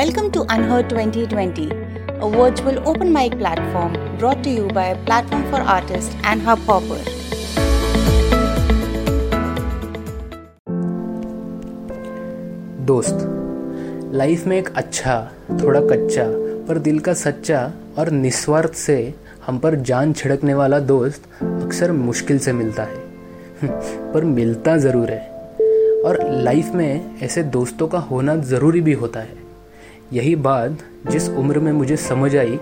Welcome to Unheard 2020, a virtual open mic platform brought to you by a Platform for Artists and Hubhopper. दोस्त life में एक अच्छा थोड़ा कच्चा पर दिल का सच्चा और निस्वार्थ से हम पर जान छिड़कने वाला दोस्त अक्सर मुश्किल से मिलता है। पर मिलता ज़रूर है। और लाइफ में ऐसे दोस्तों का होना ज़रूरी भी होता है। यही बात जिस उम्र में मुझे समझ आई,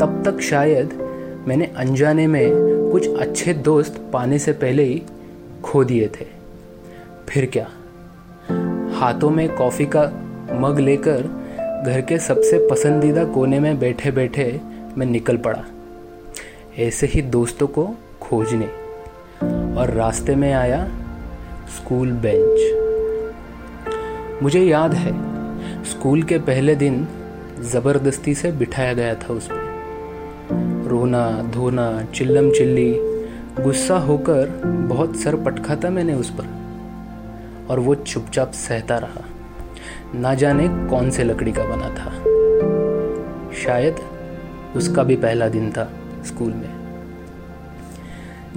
तब तक शायद मैंने अनजाने में कुछ अच्छे दोस्त पाने से पहले ही खो दिए थे। फिर क्या? हाथों में कॉफ़ी का मग लेकर घर के सबसे पसंदीदा कोने में बैठे बैठे मैं निकल पड़ा। ऐसे ही दोस्तों को खोजने और रास्ते में आया स्कूल बेंच। मुझे याद है स्कूल के पहले दिन ज़बरदस्ती से बिठाया गया था उस पर रोना, धोना, चिल्लम चिल्ली, गुस्सा होकर बहुत सर पटखा था मैंने उस पर। और वो चुपचाप सहता रहा। ना जाने कौन से लकड़ी का बना था। शायद उसका भी पहला दिन था स्कूल में।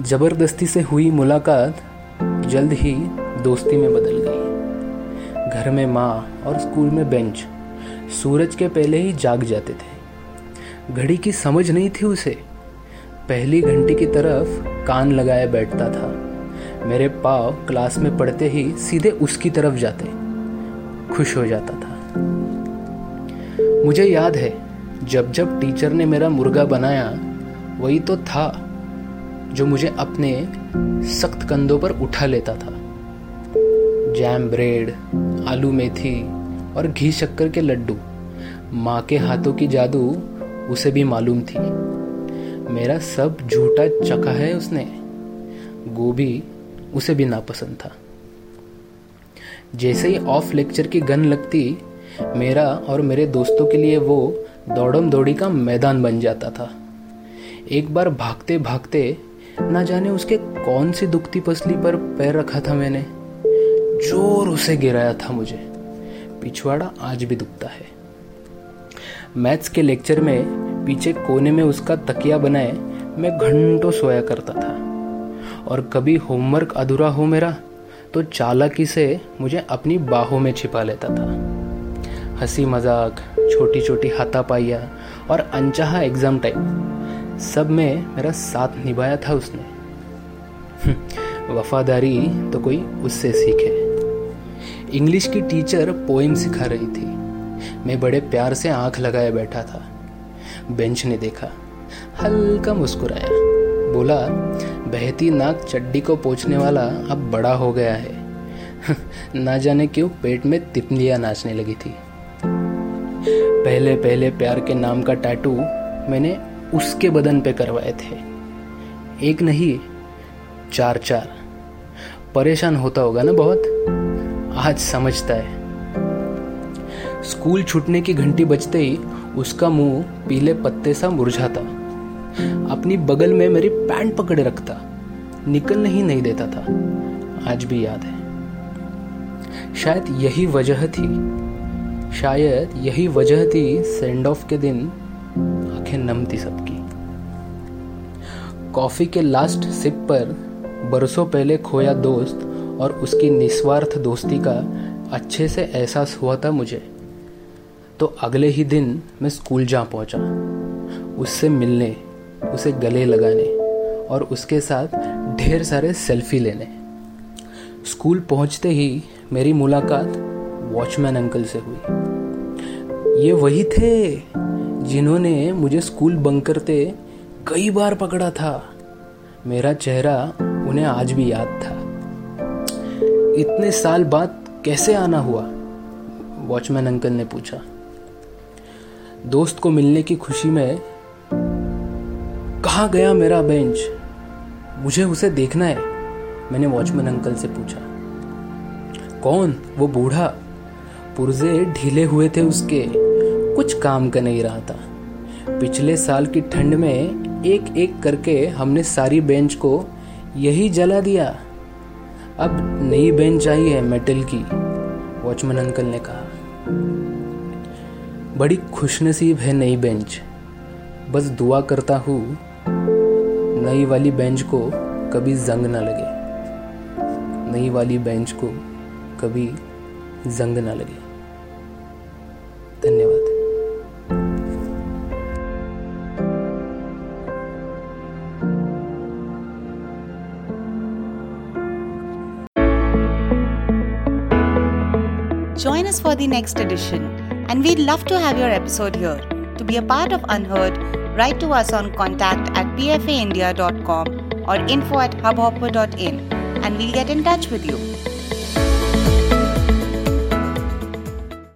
ज़बरदस्ती से हुई मुलाकात जल्द ही दोस्ती में बदल गई। घर में माँ और स्कूल में बेंच। सूरज के पहले ही जाग जाते थे। घड़ी की समझ नहीं थी उसे। पहली घंटी की तरफ़ कान लगाए बैठता था। मेरे पाव क्लास में पढ़ते ही सीधे उसकी तरफ़ जाते। खुश हो जाता था। मुझे याद है, जब जब टीचर ने मेरा मुर्गा बनाया, वही तो था जो मुझे अपने सख्त कंधों पर उठा लेता था। जैम ब्रेड, आलू मेथी और घी शक्कर के लड्डू। माँ के हाथों की जादू उसे भी मालूम थी। मेरा सब झूठा चखा है उसने। गोभी उसे भी नापसंद था। जैसे ही ऑफ़ लेक्चर की गन लगती, मेरा और मेरे दोस्तों के लिए वो दौड़म दौड़ी का मैदान बन जाता था। एक बार भागते भागते ना जाने उसके कौन सी दुखती पसली पर पैर रखा था मैंने। ज़ोर उसे गिराया था मुझे। पिछवाड़ा आज भी दुखता है। मैथ्स के लेक्चर में पीछे कोने में उसका तकिया बनाए मैं घंटों सोया करता था। और कभी होमवर्क अधूरा हो मेरा तो चालाकी से मुझे अपनी बाहों में छिपा लेता था। हँसी मज़ाक छोटी छोटी हाथापाइयाँ और अनचाहा एग्ज़ाम टाइम, सब में मेरा साथ निभाया था उसने। वफादारी तो कोई उससे सीखे। इंग्लिश की टीचर पोइम सिखा रही थी। मैं बड़े प्यार से आँख लगाए बैठा था। बेंच ने देखा। हल्का मुस्कुराया। बोला, बहती नाक चड्डी को पोछने वाला अब बड़ा हो गया है। ना जाने क्यों पेट में तितलियाँ नाचने लगी थी। पहले पहले प्यार के नाम का टैटू मैंने उसके बदन पे करवाए थे। एक नहीं चार चार परेशान होता होगा ना बहुत? आज समझता है। स्कूल छूटने की घंटी बजते ही उसका मुँह पीले पत्ते सा मुरझाता। अपनी बगल में मेरी पैंट पकड़े रखता। निकलने ही नहीं देता था। आज भी याद है। शायद यही वजह थी। शायद यही वजह थी सेंड ऑफ़ के दिन आँखें नम थी सबकी। कॉफ़ी के लास्ट सिप पर बरसों पहले खोया दोस्त और उसकी निस्वार्थ दोस्ती का अच्छे से एहसास हुआ था मुझे। तो अगले ही दिन मैं स्कूल जा पहुँचा। उससे मिलने, उसे गले लगाने और उसके साथ ढेर सारे सेल्फी लेने। स्कूल पहुँचते ही मेरी मुलाकात वॉचमैन अंकल से हुई। ये वही थे जिन्होंने मुझे स्कूल बंक करते कई बार पकड़ा था। मेरा चेहरा उन्हें आज भी याद था। इतने साल बाद कैसे आना हुआ? वॉचमैन अंकल ने पूछा। दोस्त को मिलने की खुशी में, कहाँ गया मेरा बेंच मुझे उसे देखना है। मैंने वॉचमैन अंकल से पूछा। कौन? वो बूढ़ा? पुर्जे ढीले हुए थे उसके। कुछ काम का नहीं रहा था। पिछले साल की ठंड में एक एक करके हमने सारी बेंच को यही जला दिया। अब नई बेंच आई है मेटल की वॉचमैन अंकल ने कहा। बड़ी खुशनसीब है नई बेंच बस दुआ करता हूँ, नई वाली बेंच को कभी जंग ना लगे। नई वाली बेंच को कभी जंग ना लगे। Join us for the next edition, and we'd love to have your episode here. To be a part of Unheard, write to us on contact at pfaindia.com or info at hubhopper.in, and we'll get in touch with you.